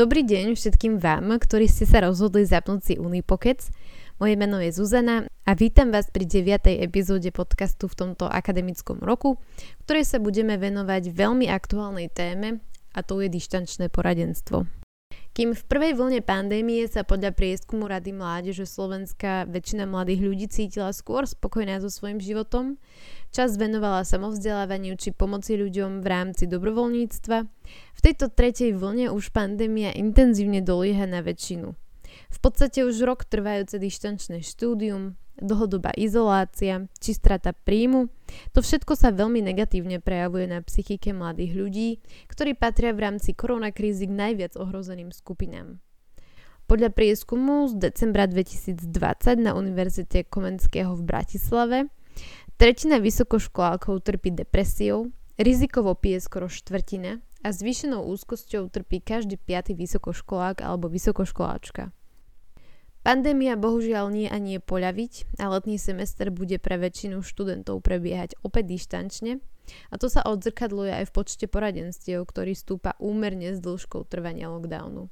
dobrý deň všetkým vám, ktorí ste sa rozhodli zapnúť si Unipokec. Moje meno je Zuzana a vítam vás pri 9. epizóde podcastu v tomto akademickom roku, ktorej sa budeme venovať veľmi aktuálnej téme a to je dištančné poradenstvo. Kým v prvej vlne pandémie sa podľa prieskumu Rady mládeže Slovenska väčšina mladých ľudí cítila skôr spokojná so svojím životom, čas venovala samovzdelávaniu či pomoci ľuďom v rámci dobrovoľníctva, v tejto tretej vlne už pandémia intenzívne dolieha na väčšinu. V podstate už rok trvajúce dištančné štúdium, dlhodobá izolácia či strata príjmu, to všetko sa veľmi negatívne prejavuje na psychike mladých ľudí, ktorí patria v rámci koronakrízy k najviac ohrozeným skupinám. Podľa prieskumu z decembra 2020 na Univerzite Komenského v Bratislave tretina vysokoškolálkov trpí depresiou, rizikovo pije skoro štvrtina a zvýšenou úzkosťou trpí každý piatý vysokoškolák alebo vysokoškoláčka. Pandémia bohužiaľ nie ani je poľaviť a letný semester bude pre väčšinu študentov prebiehať opäť dištančne a to sa odzrkadluje aj v počte poradenstiev, ktorý stúpa úmerne s dĺžkou trvania lockdownu.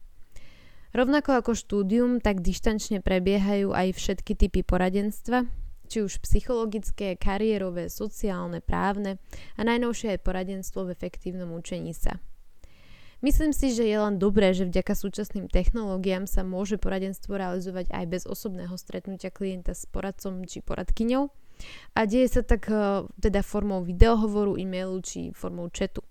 Rovnako ako štúdium, tak dištančne prebiehajú aj všetky typy poradenstva, či už psychologické, kariérové, sociálne, právne a najnovšie aj poradenstvo v efektívnom učení sa. Myslím si, že je len dobré, že vďaka súčasným technológiám sa môže poradenstvo realizovať aj bez osobného stretnutia klienta s poradcom či poradkyňou a deje sa tak e, teda formou videohovoru, e-mailu či formou chatu.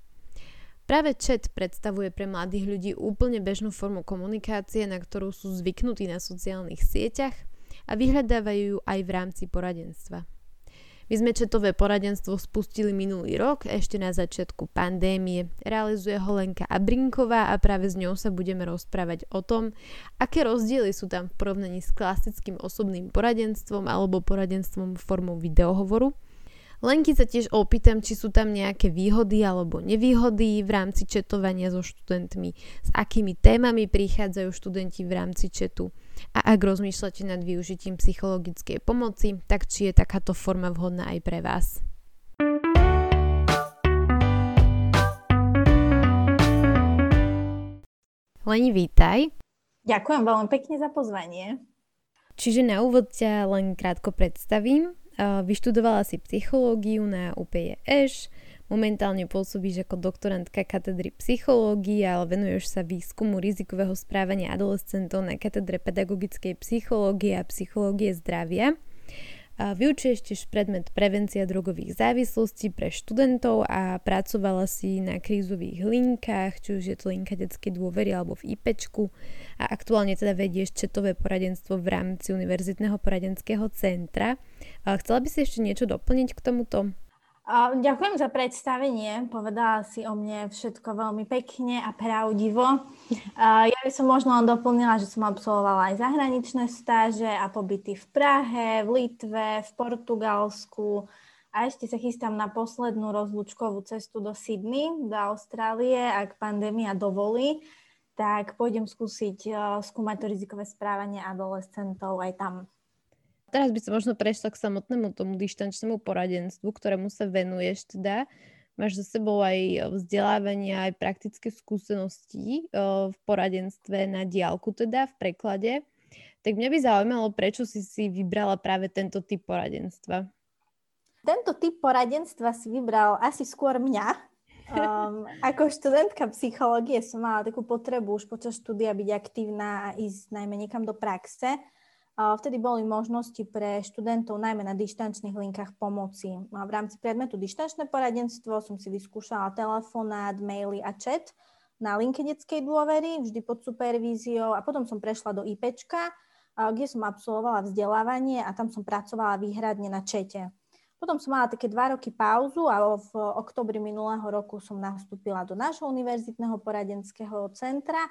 Práve chat predstavuje pre mladých ľudí úplne bežnú formu komunikácie, na ktorú sú zvyknutí na sociálnych sieťach a vyhľadávajú ju aj v rámci poradenstva. My sme četové poradenstvo spustili minulý rok, ešte na začiatku pandémie. Realizuje ho Lenka Abrinková a práve s ňou sa budeme rozprávať o tom, aké rozdiely sú tam v porovnaní s klasickým osobným poradenstvom alebo poradenstvom formou videohovoru. Lenky sa tiež opýtam, či sú tam nejaké výhody alebo nevýhody v rámci četovania so študentmi, s akými témami prichádzajú študenti v rámci četu a ak rozmýšľate nad využitím psychologickej pomoci, tak či je takáto forma vhodná aj pre vás. Leni, vítaj. Ďakujem veľmi pekne za pozvanie. Čiže na úvod ťa len krátko predstavím. Vyštudovala si psychológiu na UPEŠ, momentálne pôsobíš ako doktorantka katedry psychológie, ale venuješ sa výskumu rizikového správania adolescentov na katedre pedagogickej psychológie a psychológie zdravia. Vyučuješ tiež predmet prevencia drogových závislostí pre študentov a pracovala si na krízových linkách, či už je to linka detskej dôvery alebo v IPčku a aktuálne teda vedieš četové poradenstvo v rámci Univerzitného poradenského centra. Chcela by si ešte niečo doplniť k tomuto? Ďakujem za predstavenie. Povedala si o mne všetko veľmi pekne a pravdivo. Ja by som možno len doplnila, že som absolvovala aj zahraničné stáže a pobyty v Prahe, v Litve, v Portugalsku a ešte sa chystám na poslednú rozlúčkovú cestu do Sydney, do Austrálie, ak pandémia dovolí tak pôjdem skúsiť skúmať to rizikové správanie adolescentov aj tam. Teraz by som možno prešla k samotnému tomu dištančnému poradenstvu, ktorému sa venuješ teda. Máš za sebou aj vzdelávanie, aj praktické skúsenosti v poradenstve na diálku teda v preklade. Tak mňa by zaujímalo, prečo si si vybrala práve tento typ poradenstva. Tento typ poradenstva si vybral asi skôr mňa. Um, ako študentka psychológie som mala takú potrebu už počas štúdia byť aktívna a ísť najmä niekam do praxe. Vtedy boli možnosti pre študentov najmä na dištančných linkách pomoci. V rámci predmetu dištančné poradenstvo som si vyskúšala telefonát, maily a chat na linke detskej dôvery, vždy pod supervíziou a potom som prešla do IPčka, kde som absolvovala vzdelávanie a tam som pracovala výhradne na čete. Potom som mala také dva roky pauzu a v oktobri minulého roku som nastúpila do nášho univerzitného poradenského centra,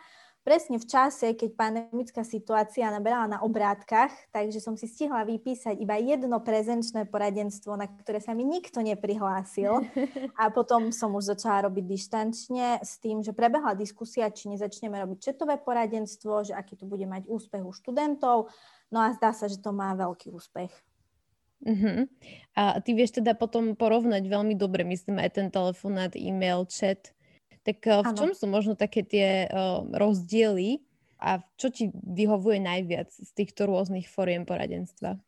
presne v čase, keď pandemická situácia naberala na obrátkach, takže som si stihla vypísať iba jedno prezenčné poradenstvo, na ktoré sa mi nikto neprihlásil. A potom som už začala robiť dištančne s tým, že prebehla diskusia, či nezačneme robiť četové poradenstvo, že aký to bude mať úspech u študentov. No a zdá sa, že to má veľký úspech. Uh-huh. A ty vieš teda potom porovnať veľmi dobre, myslím, aj ten telefonát, e-mail, chat Tak uh, v čom sú možno také tie uh, rozdiely a čo ti vyhovuje najviac z týchto rôznych foriem poradenstva?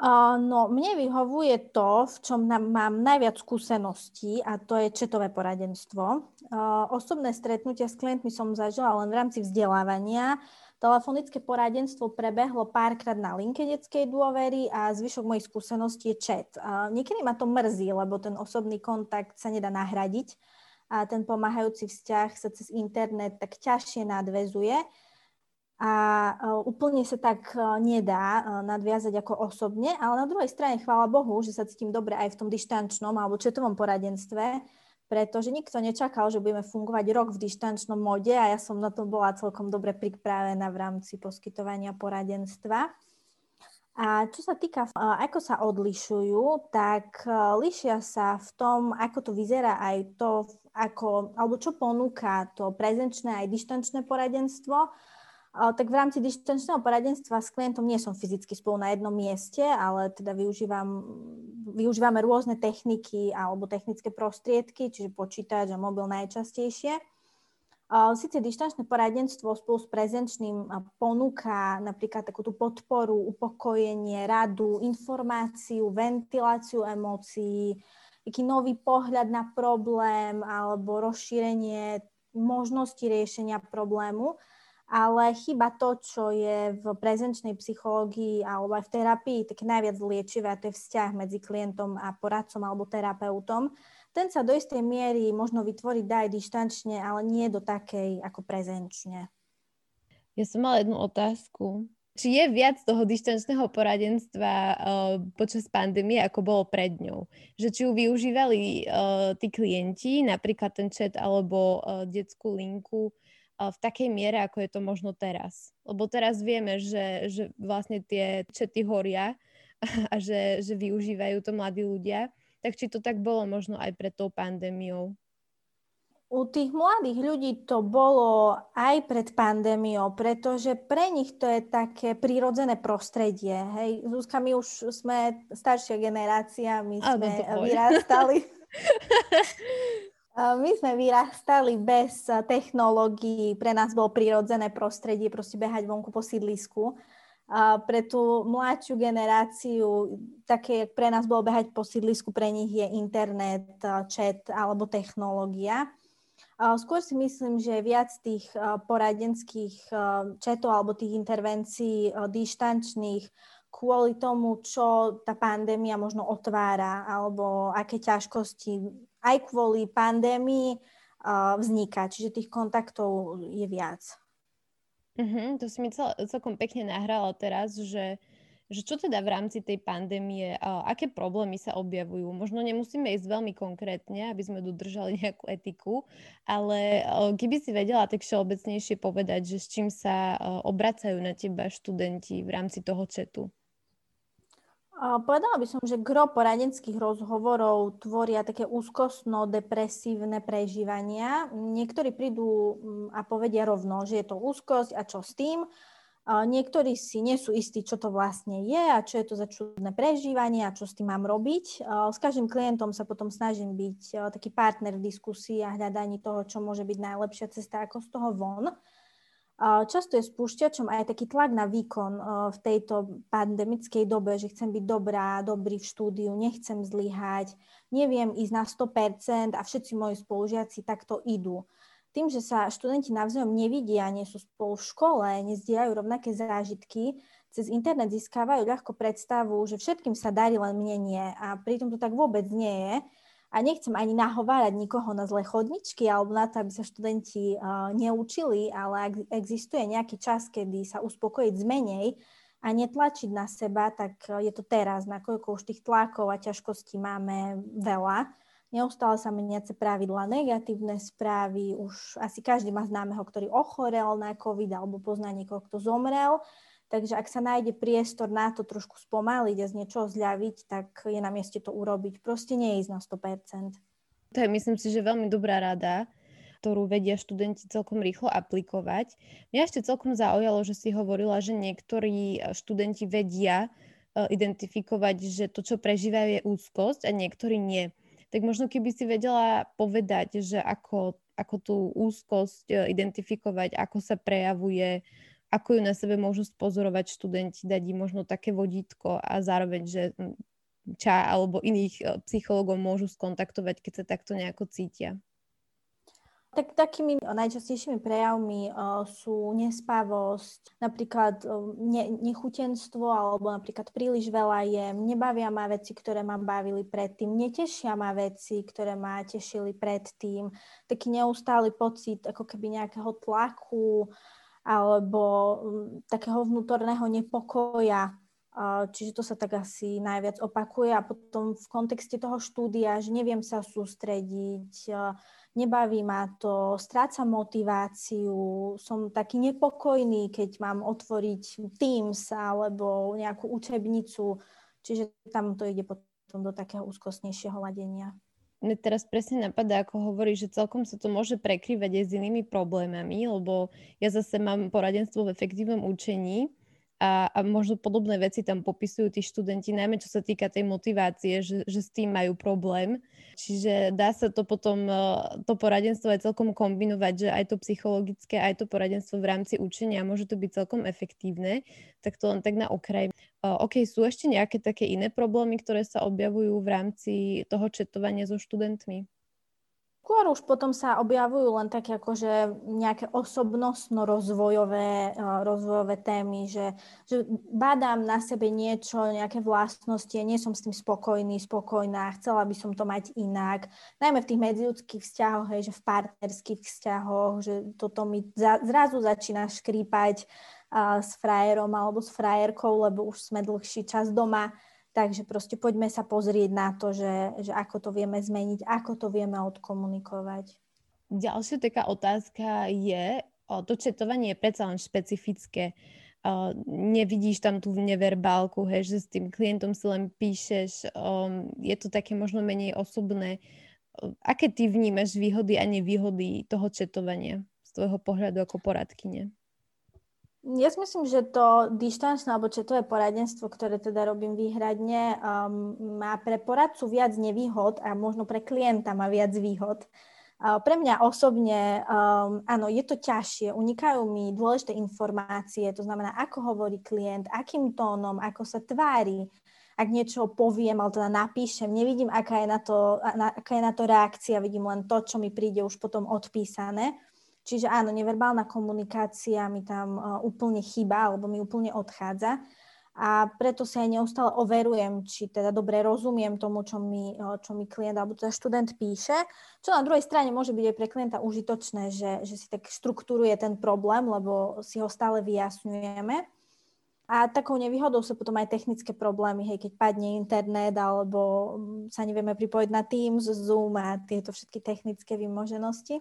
Uh, no, mne vyhovuje to, v čom mám najviac skúseností a to je četové poradenstvo. Osobné stretnutia s klientmi som zažila len v rámci vzdelávania. Telefonické poradenstvo prebehlo párkrát na linke detskej dôvery a zvyšok mojich skúseností je. Uh, niekedy ma to mrzí, lebo ten osobný kontakt sa nedá nahradiť a ten pomáhajúci vzťah sa cez internet tak ťažšie nadvezuje a e, úplne sa tak e, nedá e, nadviazať ako osobne, ale na druhej strane chvála Bohu, že sa cítim dobre aj v tom dištančnom alebo četovom poradenstve, pretože nikto nečakal, že budeme fungovať rok v dištančnom mode a ja som na to bola celkom dobre pripravená v rámci poskytovania poradenstva. A čo sa týka, ako sa odlišujú, tak lišia sa v tom, ako to vyzerá aj to, ako, alebo čo ponúka to prezenčné aj dištančné poradenstvo tak v rámci distančného poradenstva s klientom nie som fyzicky spolu na jednom mieste, ale teda využívam, využívame rôzne techniky alebo technické prostriedky, čiže počítač a mobil najčastejšie. Sice distančné poradenstvo spolu s prezenčným ponúka napríklad takú tú podporu, upokojenie, radu, informáciu, ventiláciu emócií, taký nový pohľad na problém alebo rozšírenie možnosti riešenia problému ale chyba to, čo je v prezenčnej psychológii alebo aj v terapii také najviac liečivé, a to je vzťah medzi klientom a poradcom alebo terapeutom. Ten sa do istej miery možno vytvoriť aj dištančne, ale nie do takej ako prezenčne. Ja som mala jednu otázku. Či je viac toho dištančného poradenstva uh, počas pandémie, ako bolo pred ňou? Že či ju využívali uh, tí klienti, napríklad ten chat alebo uh, detskú linku, v takej miere, ako je to možno teraz. Lebo teraz vieme, že, že vlastne tie čety horia a že, že využívajú to mladí ľudia. Tak či to tak bolo možno aj pred tou pandémiou? U tých mladých ľudí to bolo aj pred pandémiou, pretože pre nich to je také prírodzené prostredie. Hej, Zuzka, my už sme staršia generácia, my sme vyrastali. My sme vyrastali bez technológií, pre nás bolo prirodzené prostredie, proste behať vonku po sídlisku. A pre tú mladšiu generáciu, také, pre nás bolo behať po sídlisku, pre nich je internet, chat alebo technológia. Skôr si myslím, že viac tých poradenských chatov alebo tých intervencií dištančných kvôli tomu, čo tá pandémia možno otvára alebo aké ťažkosti aj kvôli pandémii vzniká, čiže tých kontaktov je viac. Uh-huh, to si mi cel, celkom pekne nahrala teraz, že, že čo teda v rámci tej pandémie, aké problémy sa objavujú. Možno nemusíme ísť veľmi konkrétne, aby sme dodržali nejakú etiku, ale keby si vedela tak všeobecnejšie povedať, že s čím sa obracajú na teba študenti v rámci toho četu. Povedala by som, že gro poradenských rozhovorov tvoria také úzkostno-depresívne prežívania. Niektorí prídu mm, a povedia rovno, že je to úzkosť a čo s tým. Niektorí si nie sú istí, čo to vlastne je a čo je to za čudné prežívanie a čo s tým mám robiť. S každým klientom sa potom snažím byť taký partner v diskusii a hľadaní toho, čo môže byť najlepšia cesta ako z toho von. Často je spúšťačom aj taký tlak na výkon v tejto pandemickej dobe, že chcem byť dobrá, dobrý v štúdiu, nechcem zlyhať, neviem ísť na 100% a všetci moji spolužiaci takto idú. Tým, že sa študenti navzájom nevidia, nie sú spolu v škole, nezdielajú rovnaké zážitky, cez internet získavajú ľahko predstavu, že všetkým sa darí, len mne nie. A pritom to tak vôbec nie je a nechcem ani nahovárať nikoho na zlé chodničky alebo na to, aby sa študenti uh, neučili, ale ak existuje nejaký čas, kedy sa uspokojiť z menej a netlačiť na seba, tak je to teraz, nakoľko už tých tlakov a ťažkostí máme veľa. Neustále sa meniace pravidla, negatívne správy, už asi každý má známeho, ktorý ochorel na COVID alebo pozná niekoho, kto zomrel. Takže ak sa nájde priestor na to trošku spomaliť a z niečoho zľaviť, tak je na mieste to urobiť. Proste nie ísť na 100%. To je, myslím si, že veľmi dobrá rada, ktorú vedia študenti celkom rýchlo aplikovať. Mňa ešte celkom zaujalo, že si hovorila, že niektorí študenti vedia e, identifikovať, že to, čo prežívajú, je úzkosť a niektorí nie. Tak možno keby si vedela povedať, že ako, ako tú úzkosť e, identifikovať, ako sa prejavuje, ako ju na sebe môžu spozorovať študenti, dať im možno také vodítko a zároveň, že ča alebo iných e, psychológov môžu skontaktovať, keď sa takto nejako cítia. Tak takými najčastejšími prejavmi uh, sú nespavosť, napríklad uh, ne, nechutenstvo alebo napríklad príliš veľa jem, nebavia ma veci, ktoré ma bavili predtým, netešia ma veci, ktoré ma tešili predtým, taký neustály pocit ako keby nejakého tlaku alebo um, takého vnútorného nepokoja. Čiže to sa tak asi najviac opakuje a potom v kontexte toho štúdia, že neviem sa sústrediť, nebaví ma to, strácam motiváciu, som taký nepokojný, keď mám otvoriť Teams alebo nejakú učebnicu, čiže tam to ide potom do takého úzkostnejšieho ladenia. Mne teraz presne napadá, ako hovorí, že celkom sa to môže prekrývať aj s inými problémami, lebo ja zase mám poradenstvo v efektívnom učení a, a možno podobné veci tam popisujú tí študenti, najmä čo sa týka tej motivácie, že, že s tým majú problém. Čiže dá sa to potom, e, to poradenstvo aj celkom kombinovať, že aj to psychologické, aj to poradenstvo v rámci učenia môže to byť celkom efektívne, tak to len tak na okraj. E, OK, sú ešte nejaké také iné problémy, ktoré sa objavujú v rámci toho četovania so študentmi? Skôr už potom sa objavujú len také akože nejaké osobnostno-rozvojové uh, rozvojové témy, že, že badám na sebe niečo, nejaké vlastnosti, nie som s tým spokojný, spokojná, chcela by som to mať inak. Najmä v tých medziludských vzťahoch, hej, že v partnerských vzťahoch, že toto mi za, zrazu začína škrípať uh, s frajerom alebo s frajerkou, lebo už sme dlhší čas doma Takže proste poďme sa pozrieť na to, že, že ako to vieme zmeniť, ako to vieme odkomunikovať. Ďalšia taká otázka je, to četovanie je predsa len špecifické. Uh, nevidíš tam tú neverbálku, hej, že s tým klientom si len píšeš, um, je to také možno menej osobné. Uh, aké ty vnímaš výhody a nevýhody toho četovania z tvojho pohľadu ako poradkyne? Ja si myslím, že to dištančné alebo četové poradenstvo, ktoré teda robím výhradne, um, má pre poradcu viac nevýhod a možno pre klienta má viac výhod. Uh, pre mňa osobne, um, áno, je to ťažšie, unikajú mi dôležité informácie, to znamená, ako hovorí klient, akým tónom, ako sa tvári, ak niečo poviem, ale teda napíšem, nevidím, aká je na to, na, aká je na to reakcia, vidím len to, čo mi príde už potom odpísané. Čiže áno, neverbálna komunikácia mi tam uh, úplne chýba, alebo mi úplne odchádza. A preto sa aj neustále overujem, či teda dobre rozumiem tomu, čo mi, čo mi klient alebo teda študent píše. Čo na druhej strane môže byť aj pre klienta užitočné, že, že si tak štruktúruje ten problém, lebo si ho stále vyjasňujeme. A takou nevýhodou sú potom aj technické problémy, hej, keď padne internet alebo mm, sa nevieme pripojiť na Teams, Zoom a tieto všetky technické vymoženosti.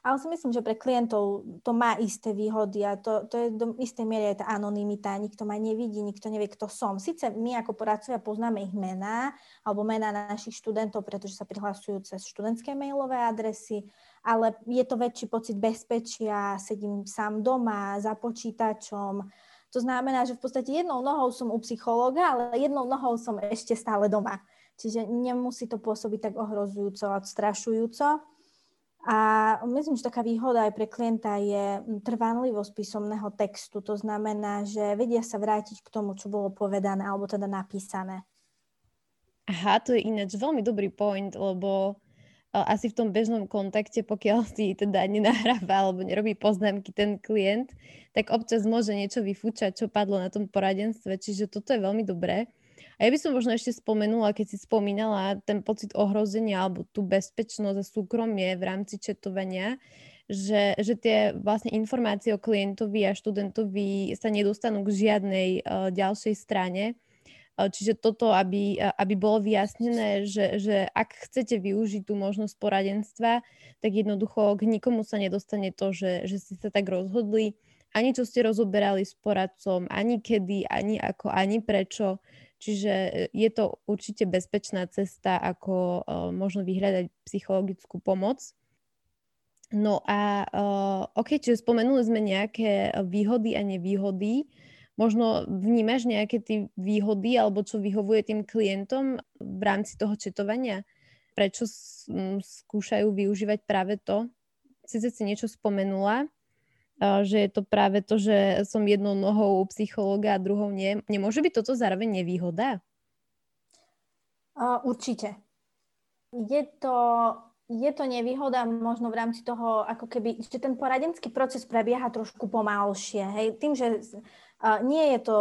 Ale si myslím, že pre klientov to má isté výhody a to, to je do istej miery aj tá anonimita. Nikto ma nevidí, nikto nevie, kto som. Sice my ako poradcovia poznáme ich mená alebo mená našich študentov, pretože sa prihlasujú cez študentské mailové adresy, ale je to väčší pocit bezpečia, sedím sám doma, za počítačom. To znamená, že v podstate jednou nohou som u psychológa, ale jednou nohou som ešte stále doma. Čiže nemusí to pôsobiť tak ohrozujúco a odstrašujúco. A myslím, že taká výhoda aj pre klienta je trvanlivosť písomného textu. To znamená, že vedia sa vrátiť k tomu, čo bolo povedané alebo teda napísané. Aha, to je ináč veľmi dobrý point, lebo asi v tom bežnom kontakte, pokiaľ si teda nenahráva alebo nerobí poznámky ten klient, tak občas môže niečo vyfúčať, čo padlo na tom poradenstve, čiže toto je veľmi dobré. A ja by som možno ešte spomenula, keď si spomínala ten pocit ohrozenia alebo tú bezpečnosť a súkromie v rámci četovania, že, že tie vlastne informácie o klientovi a študentovi sa nedostanú k žiadnej uh, ďalšej strane. Uh, čiže toto, aby, uh, aby bolo vyjasnené, že, že ak chcete využiť tú možnosť poradenstva, tak jednoducho k nikomu sa nedostane to, že, že ste sa tak rozhodli, ani čo ste rozoberali s poradcom, ani kedy, ani ako, ani prečo. Čiže e, je to určite bezpečná cesta, ako uh, možno vyhľadať psychologickú pomoc. No a uh, ok, čiže spomenuli sme nejaké výhody a nevýhody. Možno vnímaš nejaké tie výhody alebo čo vyhovuje tým klientom v rámci toho četovania? prečo skúšajú využívať práve to. Sice si niečo spomenula, že je to práve to, že som jednou nohou u psychológa a druhou nie. Nemôže byť toto zároveň nevýhoda? Určite. Je to, je to nevýhoda možno v rámci toho, ako keby, že ten poradenský proces prebieha trošku pomalšie. Hej? Tým, že nie je to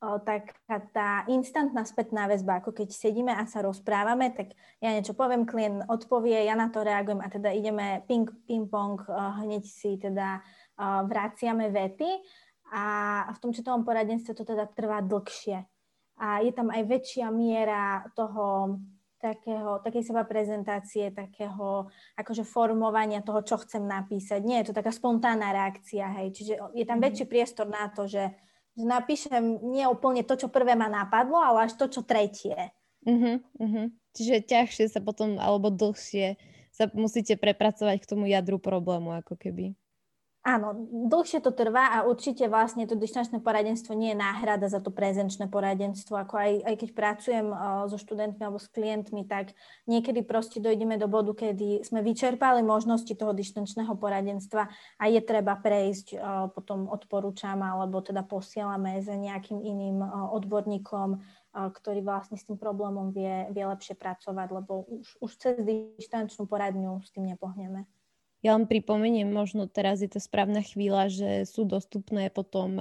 taká tá instantná spätná väzba, ako keď sedíme a sa rozprávame, tak ja niečo poviem, klient odpovie, ja na to reagujem a teda ideme ping, ping-pong, hneď si teda vraciame vety a v tom četovom poradenstve to teda trvá dlhšie. A je tam aj väčšia miera toho takého, takej seba prezentácie, takého akože formovania toho, čo chcem napísať. Nie je to taká spontánna reakcia, hej. Čiže je tam mhm. väčší priestor na to, že že napíšem nie úplne to, čo prvé ma napadlo, ale až to, čo tretie. Uh-huh, uh-huh. Čiže ťažšie sa potom, alebo dlhšie sa musíte prepracovať k tomu jadru problému, ako keby. Áno, dlhšie to trvá a určite vlastne to distančné poradenstvo nie je náhrada za to prezenčné poradenstvo. Ako aj, aj keď pracujem uh, so študentmi alebo s klientmi, tak niekedy proste dojdeme do bodu, kedy sme vyčerpali možnosti toho distančného poradenstva a je treba prejsť, uh, potom odporúčam alebo teda posielame za nejakým iným uh, odborníkom, ktorý vlastne s tým problémom vie, vie lepšie pracovať, lebo už, už cez distančnú poradňu s tým nepohneme. Ja len pripomeniem, možno teraz je to správna chvíľa, že sú dostupné potom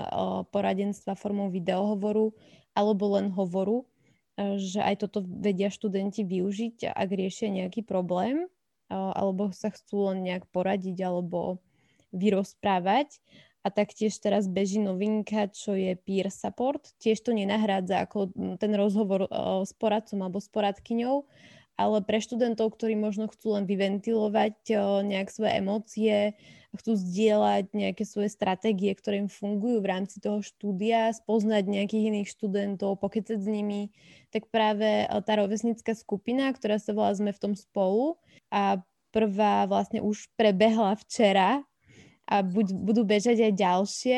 poradenstva formou videohovoru alebo len hovoru, že aj toto vedia študenti využiť, ak riešia nejaký problém alebo sa chcú len nejak poradiť alebo vyrozprávať. A taktiež teraz beží novinka, čo je peer support. Tiež to nenahrádza ako ten rozhovor s poradcom alebo s poradkyňou, ale pre študentov, ktorí možno chcú len vyventilovať nejak svoje emócie, chcú zdieľať nejaké svoje stratégie, ktoré im fungujú v rámci toho štúdia, spoznať nejakých iných študentov, pokecať s nimi, tak práve tá rovesnická skupina, ktorá sa volá Sme v tom spolu a prvá vlastne už prebehla včera a buď, budú bežať aj ďalšie,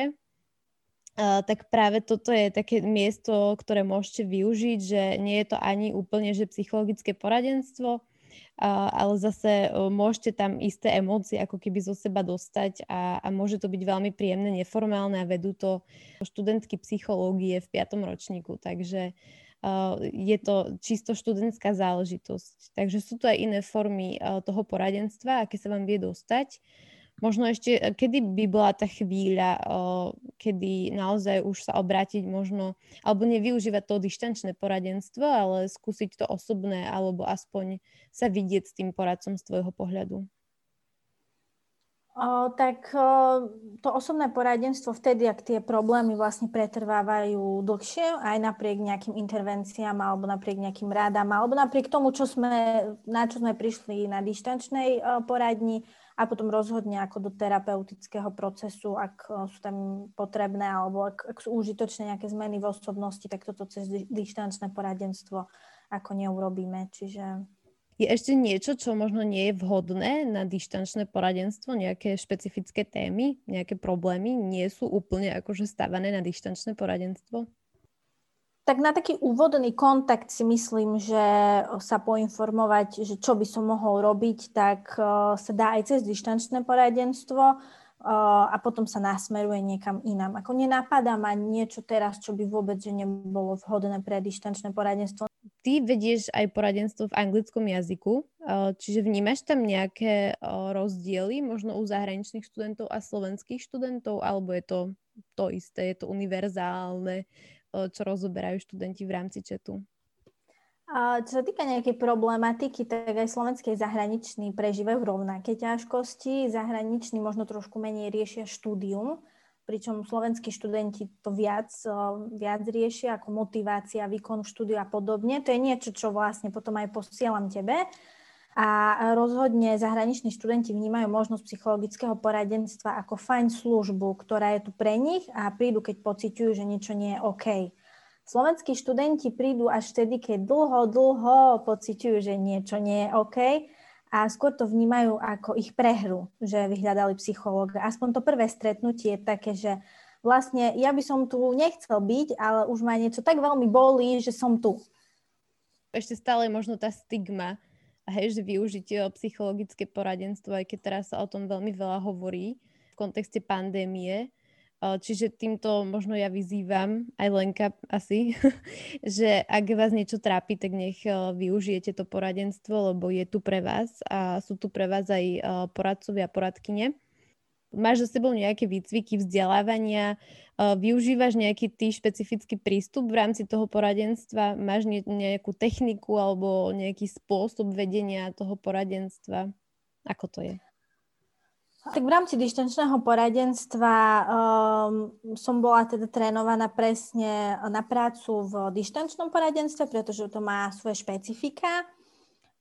tak práve toto je také miesto, ktoré môžete využiť, že nie je to ani úplne že psychologické poradenstvo, ale zase môžete tam isté emócie ako keby zo seba dostať a, a môže to byť veľmi príjemné, neformálne a vedú to študentky psychológie v piatom ročníku, takže je to čisto študentská záležitosť. Takže sú tu aj iné formy toho poradenstva, aké sa vám vie dostať. Možno ešte, e, kedy by bola tá chvíľa, kedy naozaj už sa obrátiť možno, alebo nevyužívať to dištančné poradenstvo, ale skúsiť to osobné, alebo aspoň sa vidieť s tým poradcom z tvojho pohľadu? O, tak o, to osobné poradenstvo vtedy, ak tie problémy vlastne pretrvávajú dlhšie, aj napriek nejakým intervenciám, alebo napriek nejakým rádam, alebo napriek tomu, čo sme, na čo sme prišli na dištančnej poradni, a potom rozhodne ako do terapeutického procesu, ak eh, sú tam potrebné alebo ak, ak sú užitočné nejaké zmeny v osobnosti, tak toto cez dištančné poradenstvo ako neurobíme. Čiže... Je ešte niečo, čo možno nie je vhodné na dištančné poradenstvo, nejaké špecifické témy, nejaké problémy nie sú úplne akože stavané na dištančné poradenstvo? Tak na taký úvodný kontakt si myslím, že sa poinformovať, že čo by som mohol robiť, tak sa dá aj cez dištančné poradenstvo a potom sa nasmeruje niekam inám. Ako nenapadá ma niečo teraz, čo by vôbec že nebolo vhodné pre dištančné poradenstvo. Ty vedieš aj poradenstvo v anglickom jazyku, čiže vnímaš tam nejaké rozdiely možno u zahraničných študentov a slovenských študentov, alebo je to to isté, je to univerzálne čo rozoberajú študenti v rámci četu? A čo sa týka nejakej problematiky, tak aj slovenskí zahraniční prežívajú rovnaké ťažkosti. Zahraniční možno trošku menej riešia štúdium, pričom slovenskí študenti to viac, viac riešia ako motivácia, výkon štúdiu a podobne. To je niečo, čo vlastne potom aj posielam tebe. A rozhodne zahraniční študenti vnímajú možnosť psychologického poradenstva ako fajn službu, ktorá je tu pre nich a prídu, keď pociťujú, že niečo nie je OK. Slovenskí študenti prídu až vtedy, keď dlho, dlho pociťujú, že niečo nie je OK a skôr to vnímajú ako ich prehru, že vyhľadali psychológa. Aspoň to prvé stretnutie je také, že vlastne ja by som tu nechcel byť, ale už ma niečo tak veľmi bolí, že som tu. Ešte stále možno tá stigma, hej, že využiť psychologické poradenstvo, aj keď teraz sa o tom veľmi veľa hovorí v kontexte pandémie. Čiže týmto možno ja vyzývam, aj Lenka asi, že ak vás niečo trápi, tak nech využijete to poradenstvo, lebo je tu pre vás a sú tu pre vás aj poradcovia a poradkyne máš za sebou nejaké výcviky vzdelávania, využívaš nejaký ty špecifický prístup v rámci toho poradenstva, máš nejakú techniku alebo nejaký spôsob vedenia toho poradenstva? Ako to je? Tak v rámci dištančného poradenstva um, som bola teda trénovaná presne na prácu v dištančnom poradenstve, pretože to má svoje špecifika.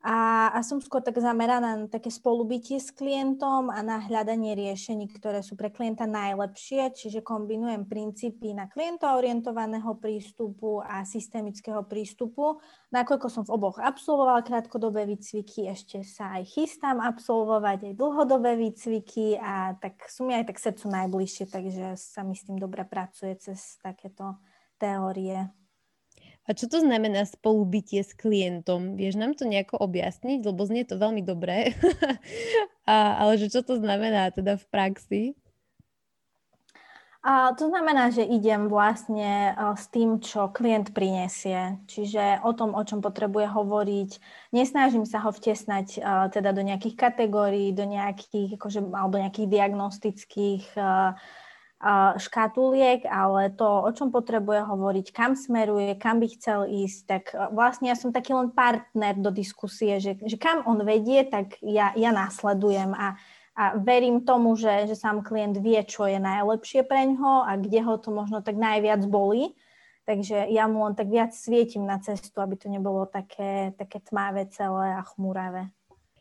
A, a som skôr tak zameraná na také spolubytie s klientom a na hľadanie riešení, ktoré sú pre klienta najlepšie, čiže kombinujem princípy na klienta orientovaného prístupu a systemického prístupu. Nakoľko som v oboch absolvovala krátkodobé výcviky, ešte sa aj chystám absolvovať aj dlhodobé výcviky a tak sú mi aj tak srdcu najbližšie, takže sa mi s tým dobre pracuje cez takéto teórie. A čo to znamená spolubytie s klientom? Vieš nám to nejako objasniť? Lebo znie to veľmi dobré. a, ale že čo to znamená teda v praxi? A to znamená, že idem vlastne s tým, čo klient prinesie. Čiže o tom, o čom potrebuje hovoriť. Nesnažím sa ho vtesnať teda do nejakých kategórií, do nejakých, akože, alebo nejakých diagnostických škatuliek, ale to, o čom potrebuje hovoriť, kam smeruje, kam by chcel ísť, tak e, vlastne ja som taký len partner do diskusie, že, že kam on vedie, tak ja, ja následujem a, a verím tomu, že, že sám klient vie, čo je najlepšie pre ňo a kde ho to možno tak najviac bolí. Takže ja mu len tak viac svietim na cestu, aby to nebolo také, také tmavé celé a chmuravé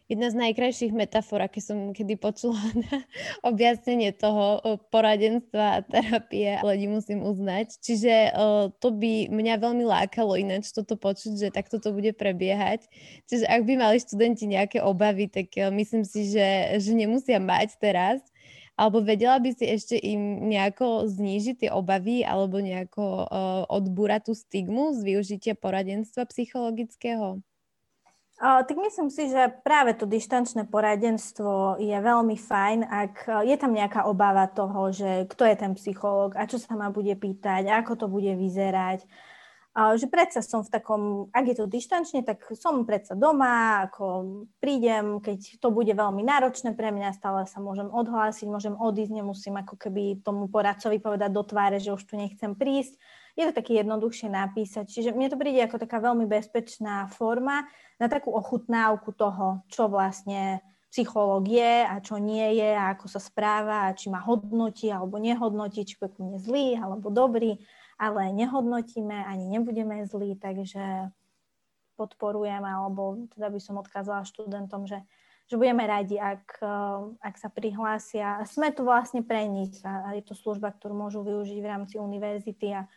jedna z najkrajších metafor, aké som kedy počula na objasnenie toho poradenstva a terapie, ale musím uznať. Čiže to by mňa veľmi lákalo ináč toto počuť, že takto to bude prebiehať. Čiže ak by mali študenti nejaké obavy, tak myslím si, že, že nemusia mať teraz, alebo vedela by si ešte im nejako znížiť tie obavy alebo nejako uh, odbúrať tú stigmu z využitia poradenstva psychologického? Tak myslím si, že práve to dištančné poradenstvo je veľmi fajn, ak je tam nejaká obava toho, že kto je ten psychológ a čo sa ma bude pýtať, ako to bude vyzerať. Že predsa som v takom, ak je to dištančne, tak som predsa doma, ako prídem, keď to bude veľmi náročné pre mňa, stále sa môžem odhlásiť, môžem odísť, nemusím ako keby tomu poradcovi povedať do tváre, že už tu nechcem prísť je to také jednoduchšie napísať. Čiže mne to príde ako taká veľmi bezpečná forma na takú ochutnávku toho, čo vlastne psychológ je a čo nie je a ako sa správa a či ma hodnotí alebo nehodnotí, či je mne zlý alebo dobrý, ale nehodnotíme ani nebudeme zlí, takže podporujem alebo teda by som odkázala študentom, že, že budeme radi, ak, ak sa prihlásia. Sme tu vlastne pre nich a je to služba, ktorú môžu využiť v rámci univerzity a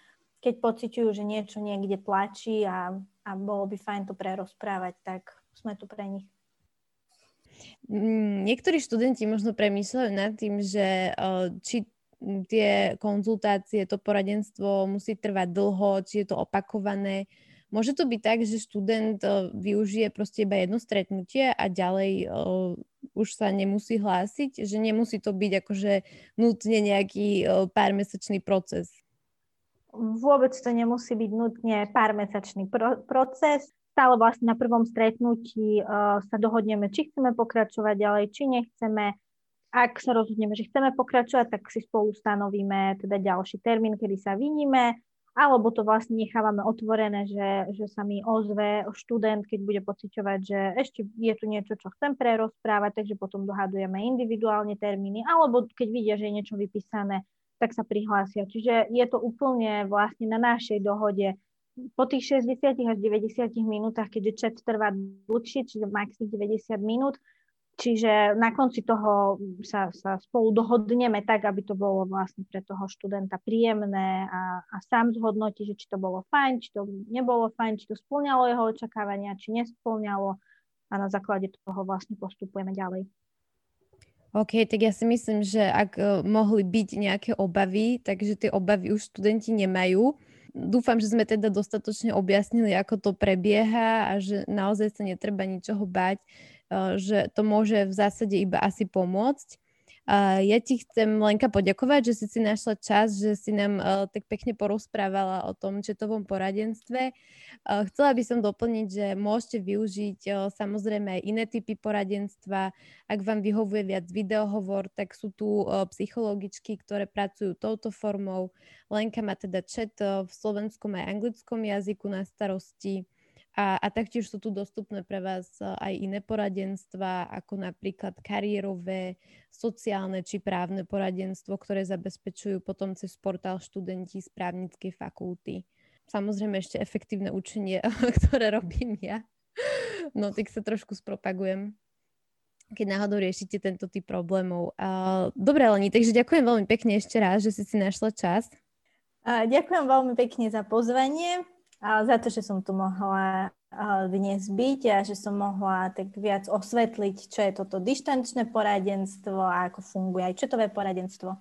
keď pociťujú, že niečo niekde tlačí a, a bolo by fajn to prerozprávať, tak sme tu pre nich. Mm, niektorí študenti možno premýšľajú nad tým, že či tie konzultácie, to poradenstvo musí trvať dlho, či je to opakované. Môže to byť tak, že študent využije proste iba jedno stretnutie a ďalej už sa nemusí hlásiť, že nemusí to byť akože nutne nejaký pár mesačný proces vôbec to nemusí byť nutne pár mesačný pro- proces. Stále vlastne na prvom stretnutí uh, sa dohodneme, či chceme pokračovať ďalej, či nechceme. Ak sa rozhodneme, že chceme pokračovať, tak si spolu stanovíme teda ďalší termín, kedy sa vyníme, alebo to vlastne nechávame otvorené, že, že sa mi ozve študent, keď bude pociťovať, že ešte je tu niečo, čo chcem prerozprávať, takže potom dohadujeme individuálne termíny, alebo keď vidia, že je niečo vypísané, tak sa prihlásia. Čiže je to úplne vlastne na našej dohode. Po tých 60 až 90 minútach, keďže chat trvá dlhšie, čiže maxi 90 minút, čiže na konci toho sa, sa spolu dohodneme tak, aby to bolo vlastne pre toho študenta príjemné a, a sám zhodnotí, že či to bolo fajn, či to nebolo fajn, či to splňalo jeho očakávania, či nesplňalo a na základe toho vlastne postupujeme ďalej. OK, tak ja si myslím, že ak uh, mohli byť nejaké obavy, takže tie obavy už študenti nemajú. dúfam, že sme teda dostatočne objasnili, ako to prebieha a že naozaj sa netreba ničoho bať, že to môže v zásade iba asi pomôcť. Ja ti chcem, Lenka, poďakovať, že si si našla čas, že si nám uh, tak pekne porozprávala o tom četovom poradenstve. Uh, chcela by som doplniť, že môžete využiť uh, samozrejme aj iné typy poradenstva. Ak vám vyhovuje viac videohovor, tak sú tu uh, psychologičky, ktoré pracujú touto formou. Lenka má teda chat uh, v slovenskom aj anglickom jazyku na starosti. A, a taktiež sú tu dostupné pre vás e, aj iné poradenstva, ako napríklad kariérové, sociálne či právne poradenstvo, ktoré zabezpečujú potom cez portál študenti z právnickej fakulty. Samozrejme ešte efektívne učenie, ktoré robím ja. No, tak sa trošku spropagujem keď náhodou riešite tento typ problémov. Dobre, Leni, takže ďakujem veľmi pekne ešte raz, že si si našla čas. Ďakujem veľmi pekne za pozvanie za to, že som tu mohla dnes byť a že som mohla tak viac osvetliť, čo je toto dištančné poradenstvo a ako funguje aj četové poradenstvo.